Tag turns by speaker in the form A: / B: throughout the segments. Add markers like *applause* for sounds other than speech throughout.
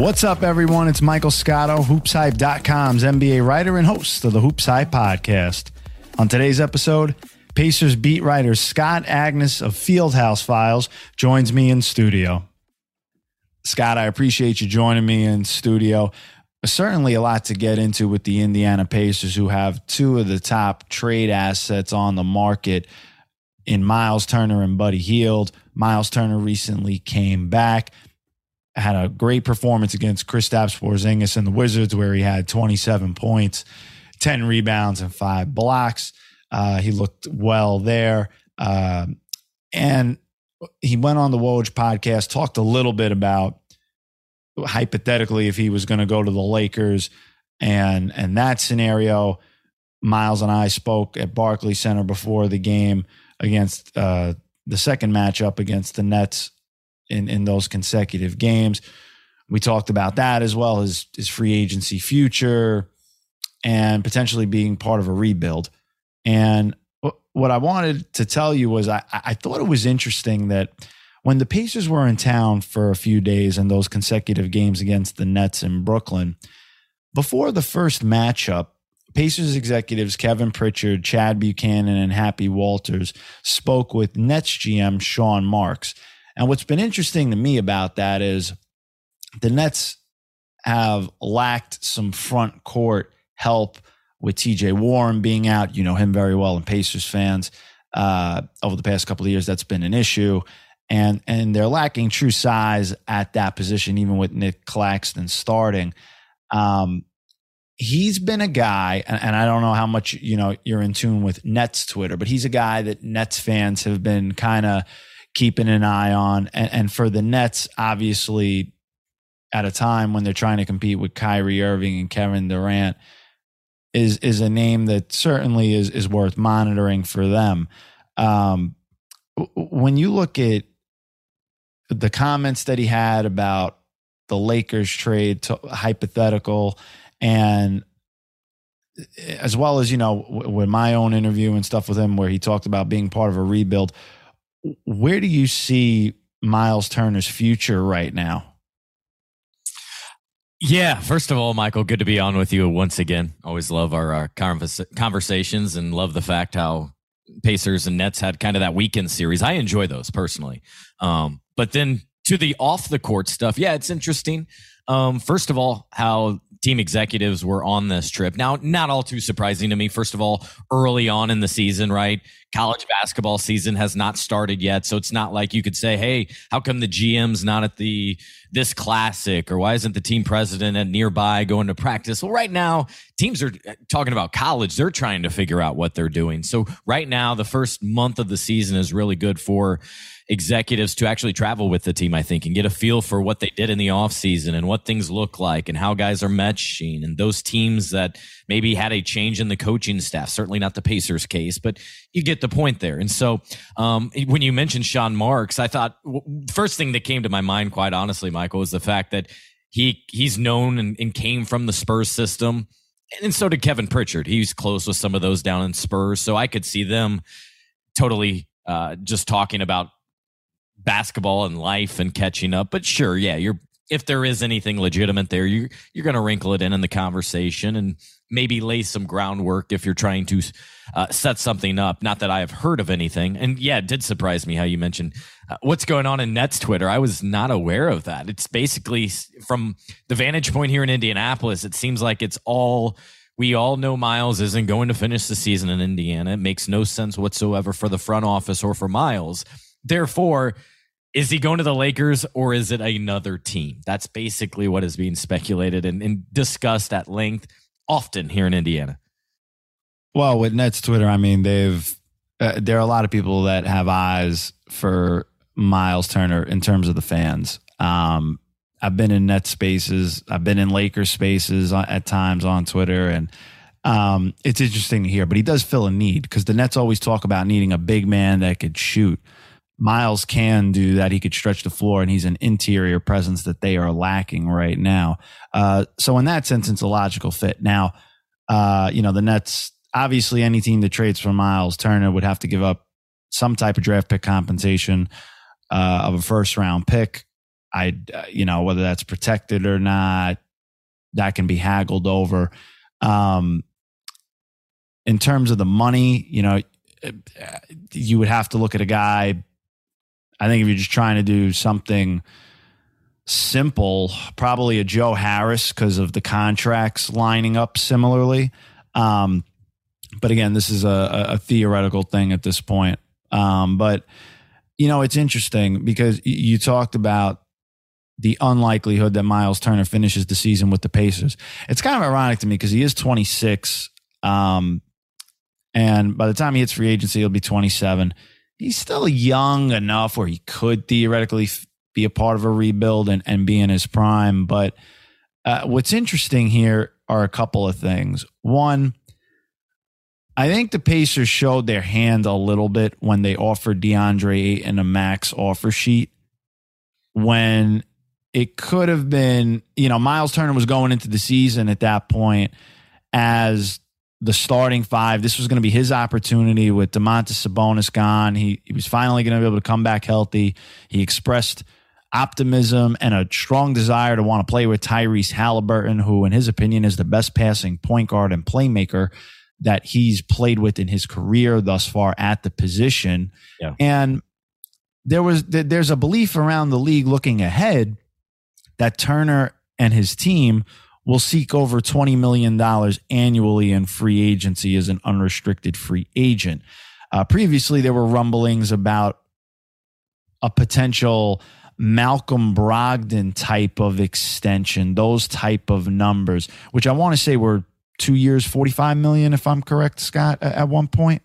A: What's up, everyone? It's Michael Scotto, HoopsHype.com's NBA writer and host of the Hoops Hype podcast. On today's episode, Pacers beat writer Scott Agness of Fieldhouse Files joins me in studio. Scott, I appreciate you joining me in studio. Certainly a lot to get into with the Indiana Pacers, who have two of the top trade assets on the market in Myles Turner and Buddy Hield. Myles Turner recently came back, had a great performance against Kristaps Porzingis and the Wizards, where he had 27 points, 10 rebounds, and five blocks. Uh, he looked well there. Uh, and he went on the Woj podcast, talked a little bit about hypothetically if he was going to go to the Lakers and and that scenario. Myles and I spoke at Barclays Center before the game against uh, the second matchup against the Nets in in those consecutive games. We talked about that as well as his free agency future and potentially being part of a rebuild. And what I wanted to tell you was I, I thought it was interesting that when the Pacers were in town for a few days in those consecutive games against the Nets in Brooklyn, before the first matchup, Pacers executives Kevin Pritchard, Chad Buchanan, and Happy Walters spoke with Nets GM Sean Marks. And what's been interesting to me about that is the Nets have lacked some front court help with TJ Warren being out. You know him very well, and Pacers fans uh, over the past couple of years, that's been an issue. And and they're lacking true size at that position, even with Nick Claxton starting. Um, he's been a guy, and, and I don't know how much you know you're in tune with Nets Twitter, but he's a guy that Nets fans have been kind of keeping an eye on. And, and for the Nets, obviously, at a time when they're trying to compete with Kyrie Irving and Kevin Durant is is a name that certainly is is worth monitoring for them. Um, when you look at the comments that he had about the Lakers trade, to, hypothetical, and as well as you know, with my own interview and stuff with him, where he talked about being part of a rebuild. Where do you see Myles Turner's future right now?
B: Yeah, first of all, Michael, good to be on with you once again. Always love our, our conversations and love the fact how Pacers and Nets had kind of that weekend series. I enjoy those personally. Um, but then to the off the court stuff, yeah, it's interesting. Um, first of all, how team executives were on this trip. Now, not all too surprising to me. First of all, early on in the season, right? College basketball season has not started yet, so it's not like you could say, "Hey, how come the GM's not at the this classic or why isn't the team president at nearby going to practice?" Well, right now, teams are uh, talking about college. They're trying to figure out what they're doing. So, right now, the first month of the season is really good for executives to actually travel with the team, I think, and get a feel for what they did in the offseason and what things look like and how guys are matching and those teams that maybe had a change in the coaching staff. Certainly not the Pacers case, but you get the point there. And so um, when you mentioned Sean Marks, I thought first thing that came to my mind, quite honestly, Michael, was the fact that he he's known and, and came from the Spurs system. And so did Kevin Pritchard. He's close with some of those down in Spurs. So I could see them totally uh, just talking about basketball and life and catching up. But sure, yeah, you're if there is anything legitimate there, you you're going to wrinkle it in in the conversation and maybe lay some groundwork if you're trying to uh, set something up. Not that I have heard of anything, and yeah, it did surprise me how you mentioned uh, what's going on in Nets Twitter. I was not aware of that. It's basically from the vantage point here in Indianapolis. It seems like it's all. We all know Myles isn't going to finish the season in Indiana. It makes no sense whatsoever for the front office or for Myles. Therefore, is he going to the Lakers or is it another team? That's basically what is being speculated and, and discussed at length often here in Indiana.
A: Well, with Nets Twitter, I mean, they've uh, there are a lot of people that have eyes for Myles Turner in terms of the fans. Um, I've been in net spaces, I've been in Lakers spaces at times on Twitter, and um, it's interesting to hear. But he does fill a need because the Nets always talk about needing a big man that could shoot. Myles can do that. He could stretch the floor, and he's an interior presence that they are lacking right now. Uh, so, in that sense, it's a logical fit. Now, uh, you know, the Nets obviously any team that trades for Myles Turner would have to give up some type of draft pick compensation uh, of a first round pick. I, uh, you know, whether that's protected or not, that can be haggled over. Um, in terms of the money, you know, you would have to look at a guy. I think if you're just trying to do something simple, probably a Joe Harris because of the contracts lining up similarly. Um, but again, this is a, a theoretical thing at this point. Um, but you know, it's interesting because you talked about the unlikelihood that Myles Turner finishes the season with the Pacers. It's kind of ironic to me because he is 26. Um, and by the time he hits free agency, he'll be 27. He's still young enough where he could theoretically be a part of a rebuild and, and be in his prime. But uh, what's interesting here are a couple of things. One, I think the Pacers showed their hand a little bit when they offered DeAndre Ayton a max offer sheet. When it could have been, you know, Myles Turner was going into the season at that point as the starting five. This was going to be his opportunity with Domantas Sabonis gone. He, he was finally going to be able to come back healthy. He expressed optimism and a strong desire to want to play with Tyrese Haliburton, who, in his opinion, is the best passing point guard and playmaker that he's played with in his career thus far at the position. Yeah. And there was there's a belief around the league looking ahead that Turner and his team will seek over $20 million annually in free agency as an unrestricted free agent. Uh, previously, there were rumblings about a potential Malcolm Brogdon type of extension, those type of numbers, which I want to say were two years, 45 million, if I'm correct, Scott, at one point.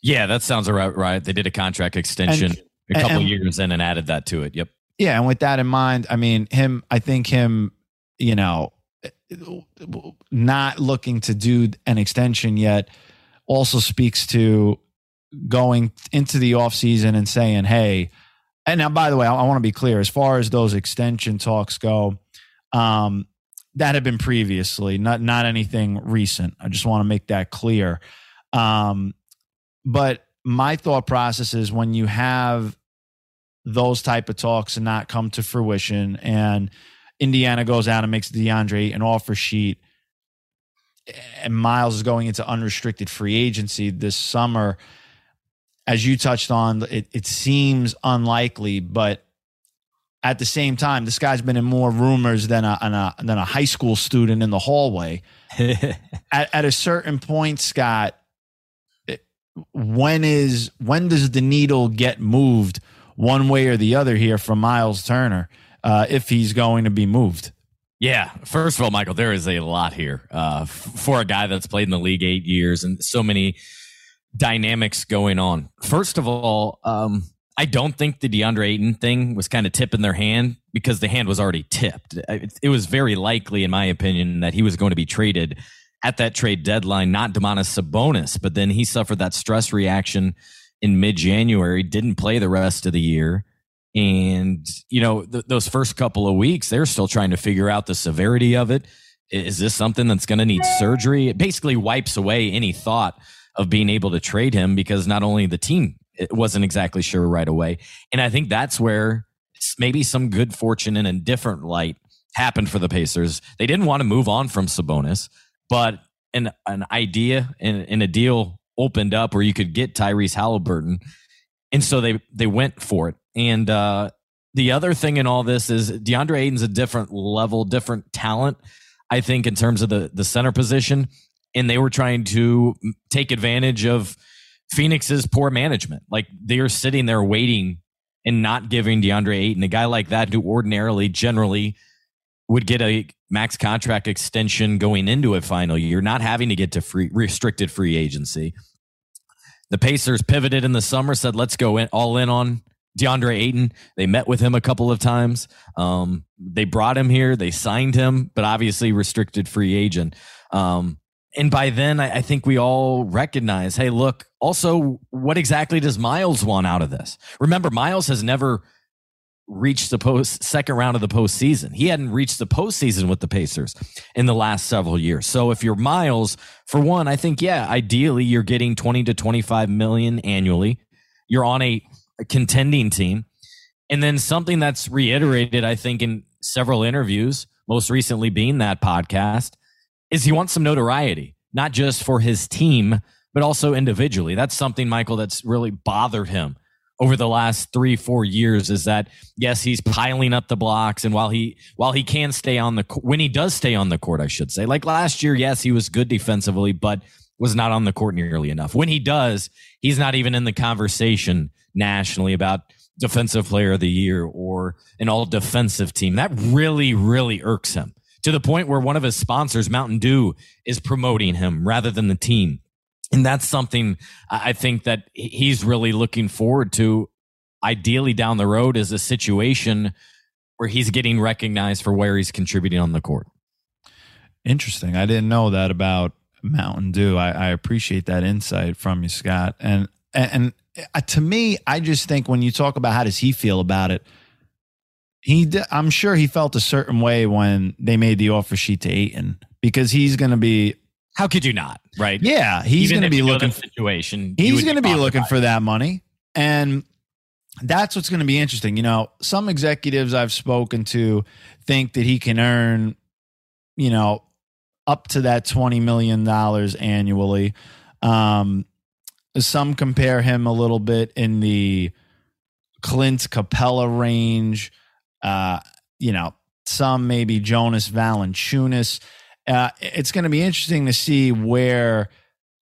B: Yeah, that sounds right. Right. They did a contract extension and, a couple and, years in and added that to it. Yep.
A: Yeah. And with that in mind, I mean, him, I think him, you know, not looking to do an extension yet also speaks to going into the offseason and saying, hey, and now, by the way, I, I want to be clear as far as those extension talks go. Um, that had been previously, not not anything recent. I just want to make that clear. Um, but my thought process is when you have those type of talks and not come to fruition, and Indiana goes out and makes DeAndre an offer sheet, and Myles is going into unrestricted free agency this summer. As you touched on, it, it seems unlikely, but at the same time, this guy's been in more rumors than a, than a, than a high school student in the hallway. *laughs* at, at a certain point, Scott, when is when does the needle get moved one way or the other here from Myles Turner uh, if he's going to be moved?
B: Yeah, first of all, Michael, there is a lot here uh, for a guy that's played in the league eight years and so many dynamics going on. First of all, um, I don't think the DeAndre Ayton thing was kind of tipping their hand because the hand was already tipped. It was very likely, in my opinion, that he was going to be traded at that trade deadline, not Domantas Sabonis, but then he suffered that stress reaction in mid January, didn't play the rest of the year. And, you know, th- those first couple of weeks, they're still trying to figure out the severity of it. Is this something that's going to need surgery? It basically wipes away any thought of being able to trade him because not only the team wasn't exactly sure right away. And I think that's where maybe some good fortune in a different light happened for the Pacers. They didn't want to move on from Sabonis, but an an idea and, and a deal opened up where you could get Tyrese Haliburton. And so they they went for it. And uh, the other thing in all this is DeAndre Ayton's a different level, different talent, I think, in terms of the the center position. And they were trying to take advantage of Phoenix's poor management. Like they're sitting there waiting and not giving DeAndre Ayton, a guy like that who ordinarily, generally would get a max contract extension going into a final year, not having to get to free restricted free agency. The Pacers pivoted in the summer, said, let's go in, all in on DeAndre Ayton. They met with him a couple of times. Um, they brought him here, they signed him, but obviously restricted free agent. Um, and by then, I, I, think we all recognize hey, look, also, what exactly does Myles want out of this? Remember, Myles has never reached the post second round of the postseason. He hadn't reached the postseason with the Pacers in the last several years. So if you're Myles, for one, I think yeah, ideally you're getting 20 to 25 million annually. You're on a, a contending team. And then something that's reiterated, I think, in several interviews, most recently being that podcast, is he wants some notoriety, not just for his team, but also individually. That's something, Michael, that's really bothered him over the last three four years is that yes he's piling up the blocks and while he while he can stay on the when he does stay on the court i should say like last year yes he was good defensively but was not on the court nearly enough when he does he's not even in the conversation nationally about defensive player of the year or an all defensive team that really really irks him to the point where one of his sponsors mountain dew is promoting him rather than the team and that's something I think that he's really looking forward to. Ideally, down the road, is a situation where he's getting recognized for where he's contributing on the court.
A: Interesting. I didn't know that about Mountain Dew. I, I appreciate that insight from you, Scott. And and, and uh, to me, I just think when you talk about how does he feel about it, he I'm sure he felt a certain way when they made the offer sheet to Ayton because he's going to be
B: how could you not? Right?
A: Yeah, he's going to be looking
B: situation.
A: He's going to be looking for that money, and that's what's going to be interesting. You know, some executives I've spoken to think that he can earn, you know, up to that twenty million dollars annually. Um, some compare him a little bit in the Clint Capela range. Uh, you know, some maybe Jonas Valanciunas uh, it's going to be interesting to see where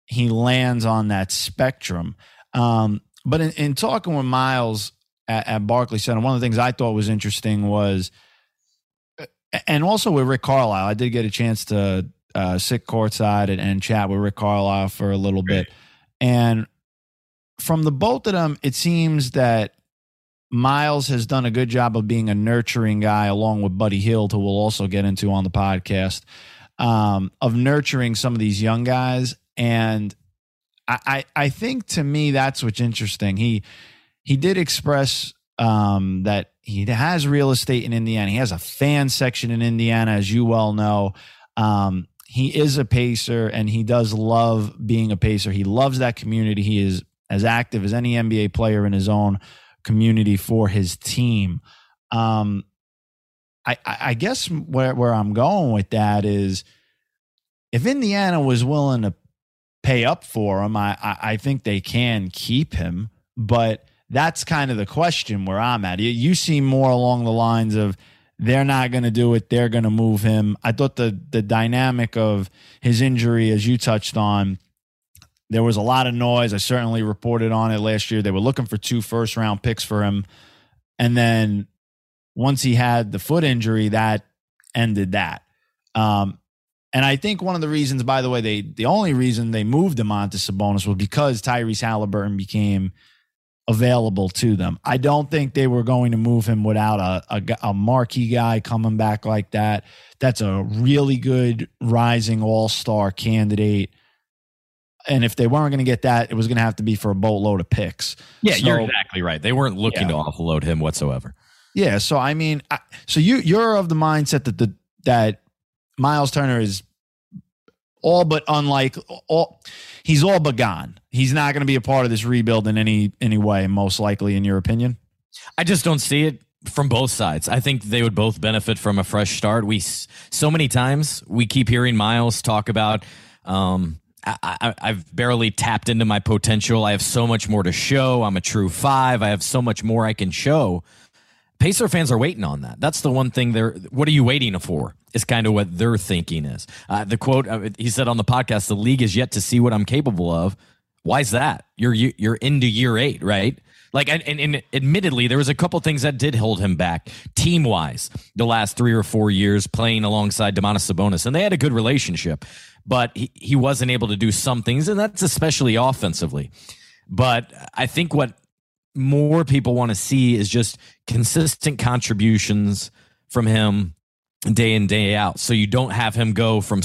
A: he lands on that spectrum. Um, but in, in, talking with Myles at, at Barclays Center, one of the things I thought was interesting was, and also with Rick Carlisle, I did get a chance to uh, sit courtside and, and, chat with Rick Carlisle for a little bit. And from the both of them, it seems that Myles has done a good job of being a nurturing guy, along with Buddy Hield, who we'll also get into on the podcast um, of nurturing some of these young guys. And I, I, I think to me that's what's interesting. He he did express um, that he has real estate in Indiana. He has a fan section in Indiana, as you well know. Um, he is a pacer and he does love being a pacer. He loves that community. He is as active as any NBA player in his own community for his team. Um, I, I guess where where I'm going with that is if Indiana was willing to pay up for him, I, I, think they can keep him. But that's kind of the question where I'm at. You, you seem more along the lines of they're not going to do it. They're going to move him. I thought the the dynamic of his injury, as you touched on, there was a lot of noise. I certainly reported on it last year. They were looking for two first round picks for him, and then once he had the foot injury, that ended that. Um, and I think one of the reasons, by the way, they the only reason they moved him on to Sabonis was because Tyrese Haliburton became available to them. I don't think they were going to move him without a, a, a marquee guy coming back like that. That's a really good rising all star candidate. And if they weren't going to get that, it was going to have to be for a boatload of picks.
B: Yeah, so, you're exactly right. They weren't looking yeah. to offload him whatsoever.
A: Yeah, so I mean, I, so you you're of the mindset that the that Myles Turner is all but unlike all he's all but gone. He's not going to be a part of this rebuild in any any way most likely in your opinion.
B: I just don't see it from both sides. I think they would both benefit from a fresh start. We so many times we keep hearing Myles talk about um I, have barely tapped into my potential. I have so much more to show. I'm a true five. I have so much more I can show. Pacer fans are waiting on that. That's the one thing they're. What are you waiting for? Is kind of what their thinking is. Uh, the quote uh, he said on the podcast: "The league is yet to see what I'm capable of." Why is that? You're you're into year eight, right? Like, and, and, and admittedly, there was a couple things that did hold him back team wise the last three or four years playing alongside Domantas Sabonis, and they had a good relationship, but he, he wasn't able to do some things, and that's especially offensively. But I think what more people want to see is just consistent contributions from him day in, day out. So you don't have him go from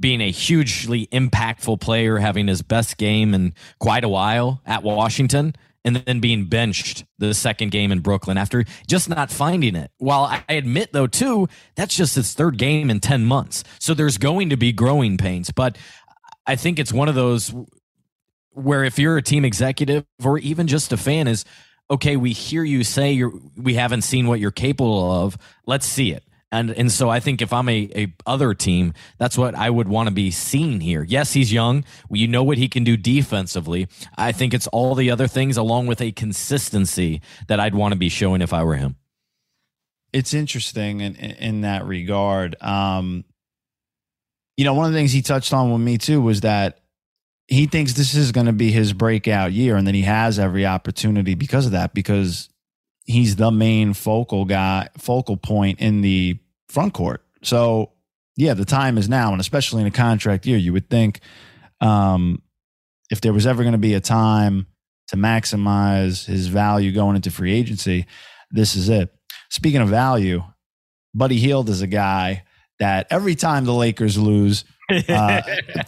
B: being a hugely impactful player, having his best game in quite a while at Washington, and then being benched the second game in Brooklyn after just not finding it. While I admit, though, too, that's just his third game in 10 months. So there's going to be growing pains. But I think it's one of those where if you're a team executive or even just a fan, is okay, we hear you say you're, we haven't seen what you're capable of. Let's see it. And and so I think if I'm a, a other team, that's what I would want to be seeing here. Yes, he's young. You know what he can do defensively. I think it's all the other things along with a consistency that I'd want to be showing if I were him.
A: It's interesting in, in that regard. Um, you know, one of the things he touched on with me too was that he thinks this is going to be his breakout year, and then he has every opportunity because of that. Because he's the main focal guy, focal point in the front court. So yeah, the time is now, and especially in a contract year, you would think um, if there was ever going to be a time to maximize his value going into free agency, this is it. Speaking of value, Buddy Hield is a guy that every time the Lakers lose, uh,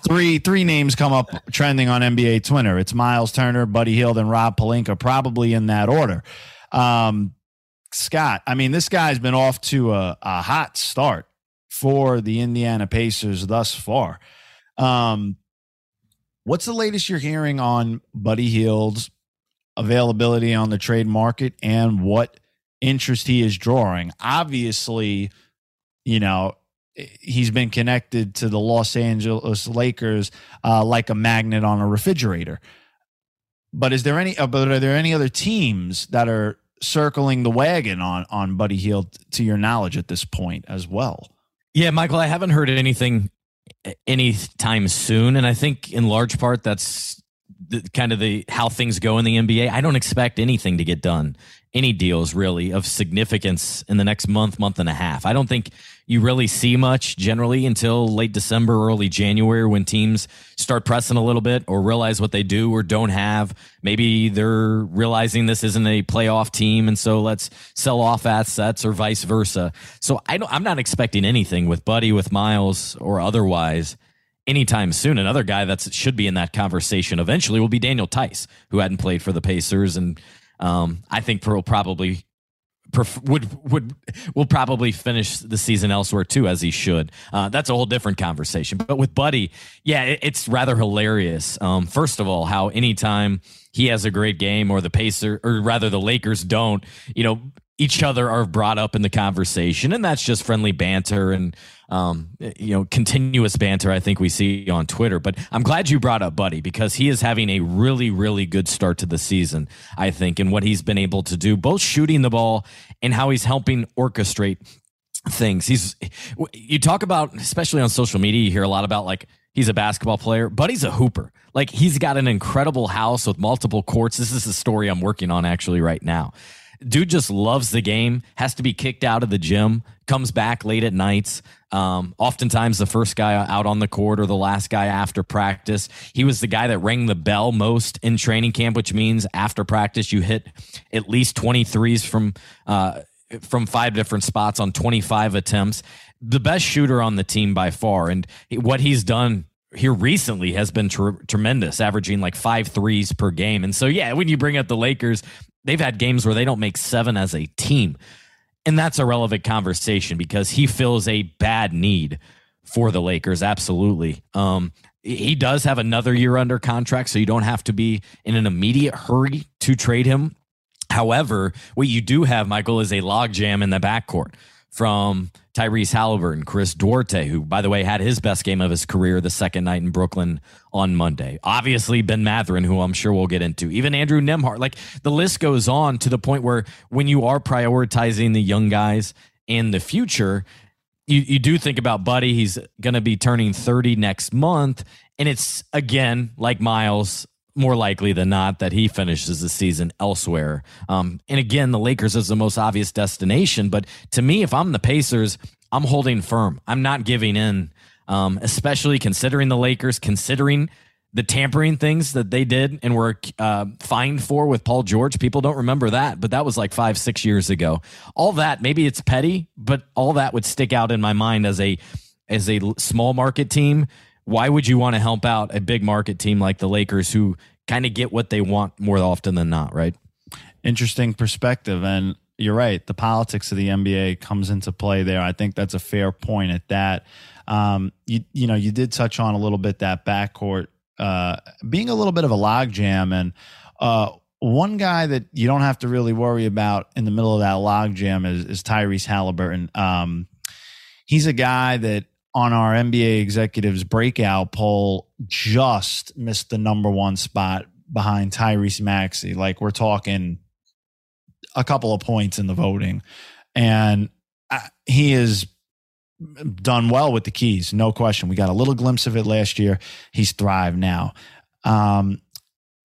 A: three three names come up trending on NBA Twitter. It's Myles Turner, Buddy Hield, and Rob Pelinka, probably in that order. Um, Scott, I mean, this guy's been off to a, a hot start for the Indiana Pacers thus far. Um, what's the latest you're hearing on Buddy Hield's availability on the trade market and what interest he is drawing? Obviously, you know, he's been connected to the Los Angeles Lakers uh, like a magnet on a refrigerator. But is there any? Uh, but are there any other teams that are circling the wagon on on Buddy Hield to your knowledge at this point as well?
B: Yeah, Michael, I haven't heard anything anytime soon, and I think in large part that's the, kind of the how things go in the NBA. I don't expect anything to get done, any deals really of significance in the next month, month and a half. I don't think you really see much generally until late December, early January when teams start pressing a little bit or realize what they do or don't have. Maybe they're realizing this isn't a playoff team, and so let's sell off assets or vice versa. So I don't, I'm not expecting anything with Buddy, with Myles, or otherwise anytime soon. Another guy that should be in that conversation eventually will be Daniel Theis, who hadn't played for the Pacers, and um, I think will probably would would will probably finish the season elsewhere too, as he should. Uh, that's a whole different conversation. But with Buddy, yeah, it, it's rather hilarious. Um, first of all, how anytime he has a great game, or the Pacer, or rather the Lakers don't, you know, each other are brought up in the conversation, and that's just friendly banter and um, you know continuous banter. I think we see on Twitter. But I'm glad you brought up Buddy because he is having a really really good start to the season. I think, and what he's been able to do, both shooting the ball and how he's helping orchestrate things. He's you talk about, especially on social media, you hear a lot about like he's a basketball player, but he's a hooper. Like he's got an incredible house with multiple courts. This is a story I'm working on actually right now. Dude just loves the game, has to be kicked out of the gym, comes back late at nights. Um, oftentimes, the first guy out on the court or the last guy after practice. He was the guy that rang the bell most in training camp, which means after practice, you hit at least 23s from, uh, from five different spots on 25 attempts. The best shooter on the team by far. And what he's done here recently has been tr- tremendous, averaging like five threes per game. And so, yeah, when you bring up the Lakers, they've had games where they don't make seven as a team. And that's a relevant conversation because he fills a bad need for the Lakers. Absolutely. Um, he does have another year under contract, so you don't have to be in an immediate hurry to trade him. However, what you do have, Michael, is a logjam in the backcourt from Tyrese Haliburton, Chris Duarte, who, by the way, had his best game of his career the second night in Brooklyn on Monday. Obviously, Ben Mathurin, who I'm sure we'll get into. Even Andrew Nembhard. Like the list goes on to the point where when you are prioritizing the young guys in the future, you, you do think about Buddy. He's going to be turning 30 next month. And it's, again, like Myles, more likely than not that he finishes the season elsewhere. Um, and again, the Lakers is the most obvious destination. But to me, if I'm the Pacers, I'm holding firm. I'm not giving in, um, especially considering the Lakers, considering the tampering things that they did and were uh, fined for with Paul George. People don't remember that, but that was like five, six years ago. All that, maybe it's petty, but all that would stick out in my mind as a as a small market team why would you want to help out a big market team like the Lakers who kind of get what they want more often than not, right?
A: Interesting perspective. And you're right. The politics of the NBA comes into play there. I think that's a fair point at that. Um, you, you know, you did touch on a little bit that backcourt uh, being a little bit of a logjam. And uh, one guy that you don't have to really worry about in the middle of that logjam is, is Tyrese Haliburton. Um, he's a guy that on our NBA executives breakout poll just missed the number one spot behind Tyrese Maxey. Like we're talking a couple of points in the voting. And I, he has done well with the keys, no question. We got a little glimpse of it last year. He's thrived now. Um,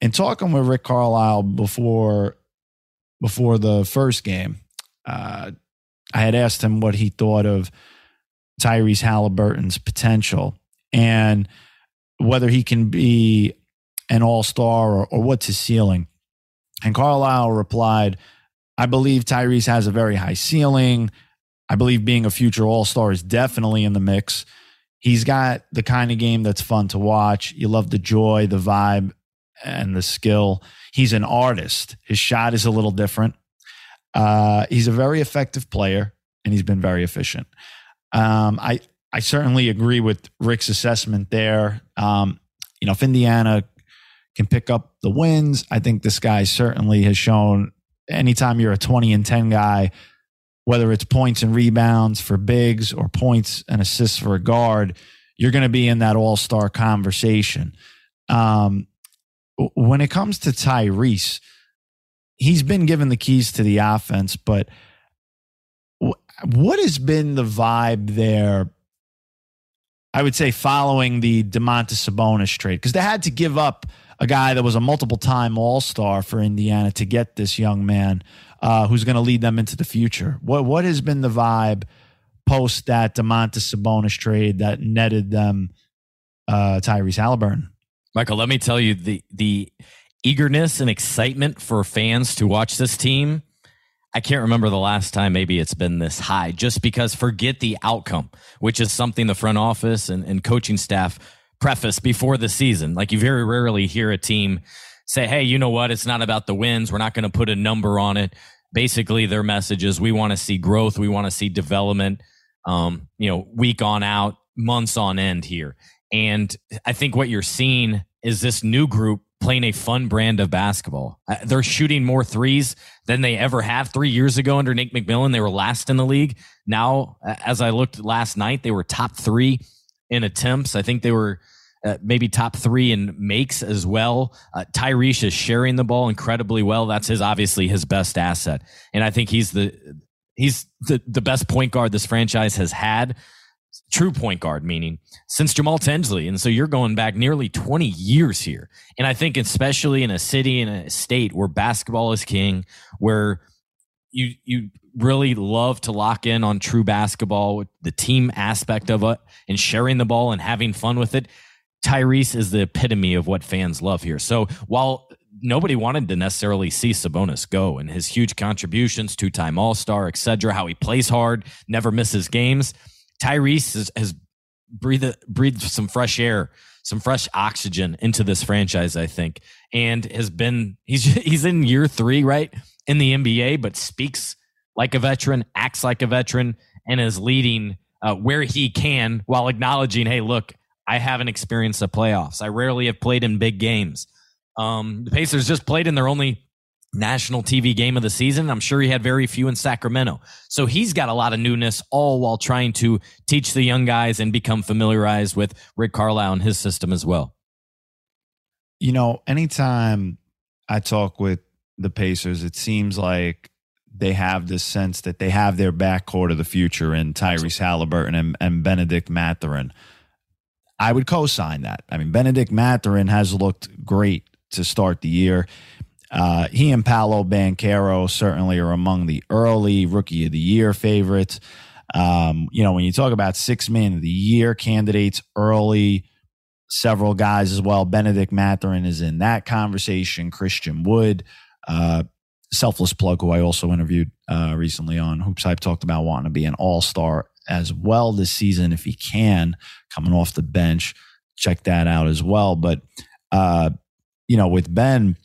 A: and talking with Rick Carlisle before before the first game, uh, I had asked him what he thought of Tyrese Haliburton's potential and whether he can be an all star or, or what's his ceiling. And Carlisle replied, I believe Tyrese has a very high ceiling. I believe being a future all star is definitely in the mix. He's got the kind of game that's fun to watch. You love the joy, the vibe, and the skill. He's an artist. His shot is a little different. Uh, he's a very effective player, and he's been very efficient. Um, I I certainly agree with Rick's assessment there. Um, you know, if Indiana can pick up the wins, I think this guy certainly has shown. Anytime you're a 20 and 10 guy, whether it's points and rebounds for bigs or points and assists for a guard, you're going to be in that all star conversation. Um, when it comes to Tyrese, he's been given the keys to the offense, but what has been the vibe there? I would say following the Domantas Sabonis trade because they had to give up a guy that was a multiple time All Star for Indiana to get this young man uh, who's going to lead them into the future. What what has been the vibe post that Domantas Sabonis trade that netted them uh, Tyrese Haliburton?
B: Michael, let me tell you the the eagerness and excitement for fans to watch this team I can't remember the last time maybe it's been this high just because forget the outcome, which is something the front office and, and coaching staff preface before the season. Like you very rarely hear a team say, Hey, you know what? It's not about the wins. We're not going to put a number on it. Basically, their message is we want to see growth. We want to see development, um, you know, week on out, months on end here. And I think what you're seeing is this new group playing a fun brand of basketball. Uh, they're shooting more threes than they ever have. Three years ago under Nick McMillan, they were last in the league. Now, as I looked last night, they were top three in attempts. I think they were uh, maybe top three in makes as well. Uh, Tyrese is sharing the ball incredibly well. That's his obviously his best asset, and I think he's the he's the, the best point guard this franchise has had true point guard, meaning since Jamal Tinsley. And so you're going back nearly 20 years here. And I think, especially in a city in a state where basketball is king, where you, you really love to lock in on true basketball, the team aspect of it, and sharing the ball and having fun with it. Tyrese is the epitome of what fans love here. So while nobody wanted to necessarily see Sabonis go and his huge contributions, two time All Star, etc., how he plays hard, never misses games Tyrese has, has breathed breathed some fresh air, some fresh oxygen into this franchise, I think, and has been he's *laughs* he's in year three, right, in the NBA, but speaks like a veteran, acts like a veteran, and is leading uh, where he can while acknowledging, hey, look, I haven't experienced the playoffs. I rarely have played in big games. Um, the Pacers just played in their only national TV game of the season. I'm sure he had very few in Sacramento. So he's got a lot of newness, all while trying to teach the young guys and become familiarized with Rick Carlisle and his system as well.
A: You know, anytime I talk with the Pacers, it seems like they have this sense that they have their backcourt of the future in Tyrese Haliburton and, and Bennedict Mathurin. I would co sign that. I mean, Bennedict Mathurin has looked great to start the year. Uh, he and Paolo Banchero certainly are among the early rookie of the year favorites. Um, you know, when you talk about six man of the year candidates early, several guys as well. Bennedict Mathurin is in that conversation. Christian Wood, uh, selfless plug, who I also interviewed uh, recently on Hoops Hype, talked about wanting to be an all star as well this season if he can, coming off the bench. Check that out as well. But, uh, you know, with Ben,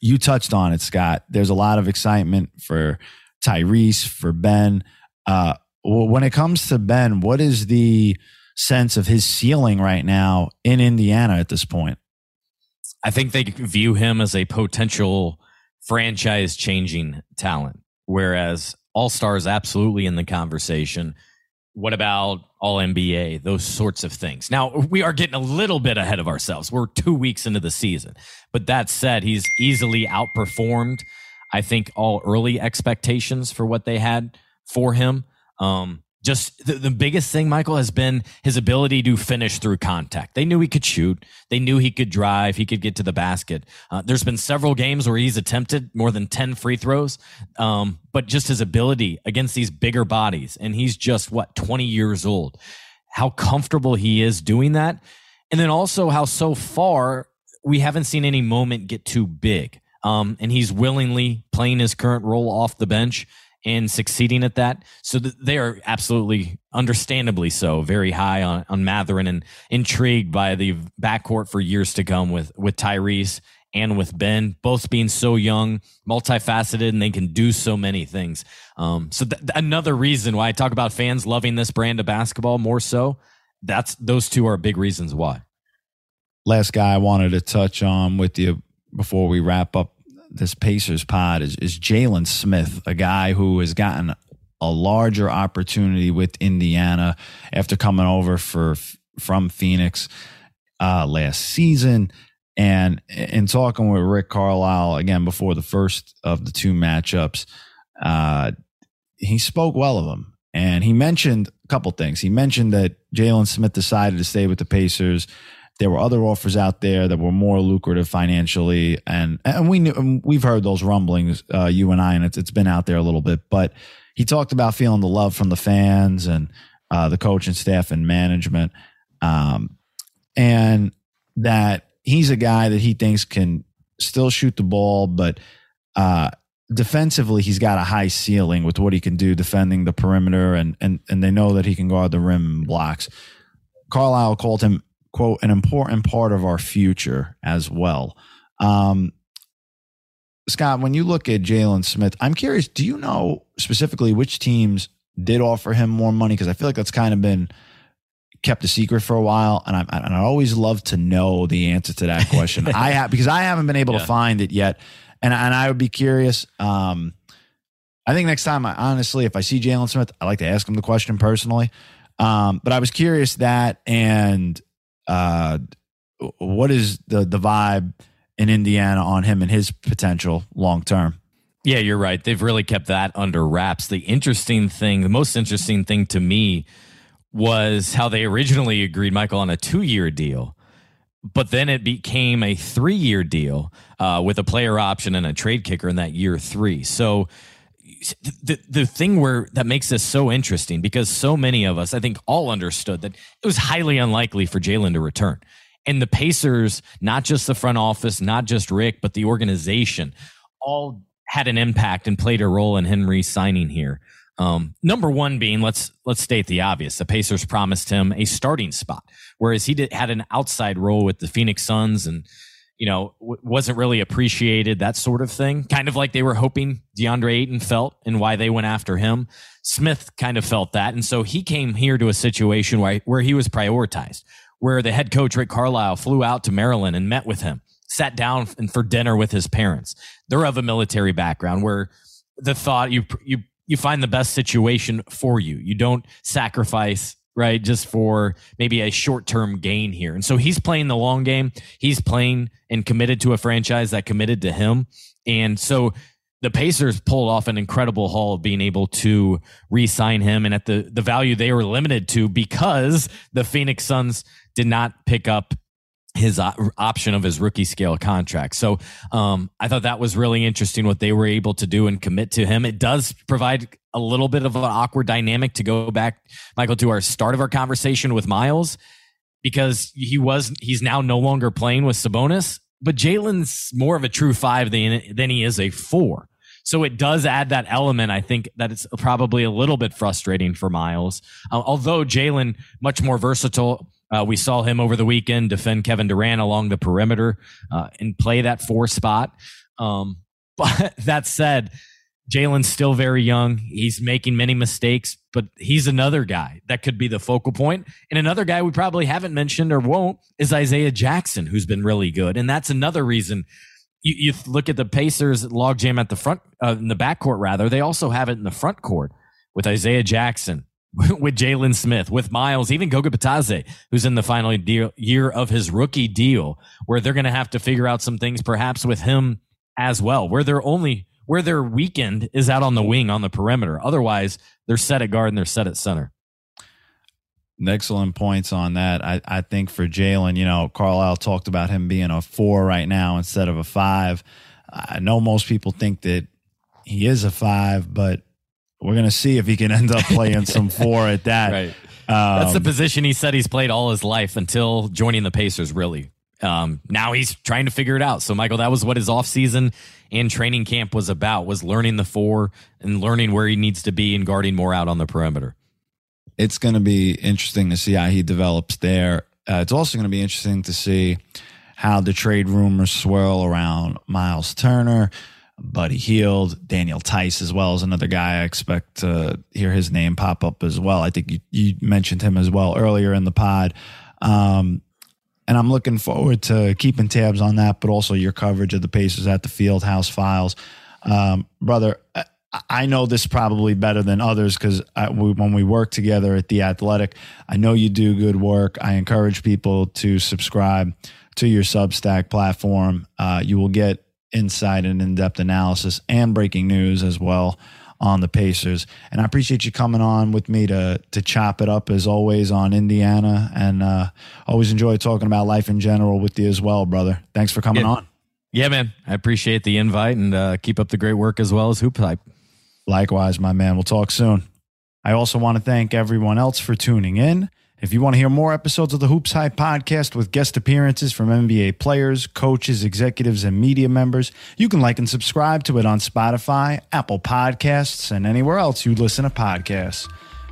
A: you touched on it, Scott. There's a lot of excitement for Tyrese, for Ben. Uh, when it comes to Ben, what is the sense of his ceiling right now in Indiana at this point?
B: I think they view him as a potential franchise changing talent, whereas All Stars absolutely in the conversation. What about All NBA? Those sorts of things. Now, we are getting a little bit ahead of ourselves. We're two weeks into the season. But that said, he's easily outperformed, I think, all early expectations for what they had for him. Um, just the, the biggest thing, Michael, has been his ability to finish through contact. They knew he could shoot. They knew he could drive. He could get to the basket. Uh, there's been several games where he's attempted more than 10 free throws. Um, but just his ability against these bigger bodies, and he's just what, 20 years old, how comfortable he is doing that. And then also how so far we haven't seen any moment get too big. Um, and he's willingly playing his current role off the bench and succeeding at that. So th- they are absolutely, understandably so, very high on, on Mathurin and intrigued by the backcourt for years to come with, with Tyrese and with Ben, both being so young, multifaceted, and they can do so many things. Um, so th- another reason why I talk about fans loving this brand of basketball more so, that's those two are big reasons why.
A: Last guy I wanted to touch on with you before we wrap up this Pacers pod is, is Jalen Smith, a guy who has gotten a larger opportunity with Indiana after coming over for from Phoenix uh, last season. And in talking with Rick Carlisle again before the first of the two matchups, uh, he spoke well of him. And he mentioned a couple things. He mentioned that Jalen Smith decided to stay with the Pacers there were other offers out there that were more lucrative financially, and and we knew we've heard those rumblings, uh, you and I, and it's it's been out there a little bit. But he talked about feeling the love from the fans and uh, the coaching staff and management, um, and that he's a guy that he thinks can still shoot the ball, but uh, defensively he's got a high ceiling with what he can do defending the perimeter, and and and they know that he can guard the rim and blocks. Carlisle called him quote, an important part of our future as well. Um, Scott, when you look at Jalen Smith, I'm curious, do you know specifically which teams did offer him more money? Because I feel like that's kind of been kept a secret for a while, and I and I always love to know the answer to that question. *laughs* I have because I haven't been able yeah. to find it yet, and and I would be curious. Um, I think next time, I, honestly, if I see Jalen Smith, I like to ask him the question personally. Um, but I was curious that, and uh, what is the the vibe in Indiana on him and his potential long term?
B: Yeah, you're right. They've really kept that under wraps. The interesting thing, the most interesting thing to me was how they originally agreed, Michael, on a two year deal. But then it became a three year deal uh, with a player option and a trade kicker in that year three. So the the thing where that makes this so interesting because so many of us, I think, all understood that it was highly unlikely for Jalen to return. And the Pacers, not just the front office, not just Rick, but the organization, all had an impact and played a role in Henry signing here. Um, number one being let's let's state the obvious: the Pacers promised him a starting spot, whereas he did, had an outside role with the Phoenix Suns and you know, w- wasn't really appreciated, that sort of thing. Kind of like they were hoping DeAndre Ayton felt and why they went after him. Smith kind of felt that. And so he came here to a situation where, where he was prioritized, where the head coach, Rick Carlisle, flew out to Maryland and met with him, sat down and for dinner with his parents. They're of a military background where the thought you, you, you find the best situation for you. You don't sacrifice right? Just for maybe a short term gain here. And so he's playing the long game. He's playing and committed to a franchise that committed to him. And so the Pacers pulled off an incredible haul of being able to re-sign him and at the, the value they were limited to because the Phoenix Suns did not pick up his option of his rookie scale contract. So um, I thought that was really interesting what they were able to do and commit to him. It does provide a little bit of an awkward dynamic to go back, Michael, to our start of our conversation with Myles, because he was he's now no longer playing with Sabonis, but Jalen's more of a true five than than he is a four. So it does add that element. I think that it's probably a little bit frustrating for Myles, uh, although Jalen much more versatile uh, we saw him over the weekend defend Kevin Durant along the perimeter uh, and play that four spot. Um, *laughs* but that said, Jalen's still very young. He's making many mistakes, but he's another guy that could be the focal point. And another guy we probably haven't mentioned or won't is Isaiah Jackson, who's been really good. And that's another reason you, you look at the Pacers logjam at the front, uh, in the backcourt, rather. They also have it in the front court with Isaiah Jackson, *laughs* with Jalen Smith, with Myles, even Goga Bitadze, who's in the final deal, year of his rookie deal, where they're going to have to figure out some things perhaps with him as well, where they're only where their weekend is out on the wing on the perimeter. Otherwise, they're set at guard and they're set at center.
A: Excellent points on that. I, I think for Jalen, you know, Carlisle talked about him being a four right now instead of a five. I know most people think that he is a five, but we're going to see if he can end up playing some *laughs* four at that.
B: Right. Um, That's the position he said he's played all his life until joining the Pacers, really. Um, now he's trying to figure it out. So, Michael, that was what his offseason and training camp was about, was learning the four and learning where he needs to be and guarding more out on the perimeter.
A: It's going to be interesting to see how he develops there. Uh, it's also going to be interesting to see how the trade rumors swirl around Myles Turner. Buddy Hield, Daniel Theis as well as another guy I expect to hear his name pop up as well. I think you, you mentioned him as well earlier in the pod. Um, and I'm looking forward to keeping tabs on that, but also your coverage of the Pacers at the Fieldhouse Files. Um, brother, I know this probably better than others because when we work together at The Athletic, I know you do good work. I encourage people to subscribe to your Substack platform. Uh, you will get insight and in depth analysis and breaking news as well on the Pacers. And I appreciate you coming on with me to to chop it up as always on Indiana. And uh, always enjoy talking about life in general with you as well, brother. Thanks for coming
B: yeah.
A: on.
B: Yeah, man. I appreciate the invite and uh, keep up the great work as well as Hoop Hype.
A: Likewise, my man. We'll talk soon. I also want to thank everyone else for tuning in. If you want to hear more episodes of the HoopsHype podcast with guest appearances from NBA players, coaches, executives, and media members, you can like and subscribe to it on Spotify, Apple Podcasts, and anywhere else you listen to podcasts.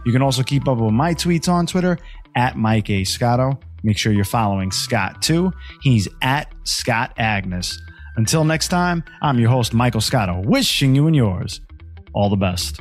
A: You can also keep up with my tweets on Twitter at Mike A. Scotto. Make sure you're following Scott too. He's at Scott Agness. Until next time, I'm your host, Michael Scotto, wishing you and yours all the best.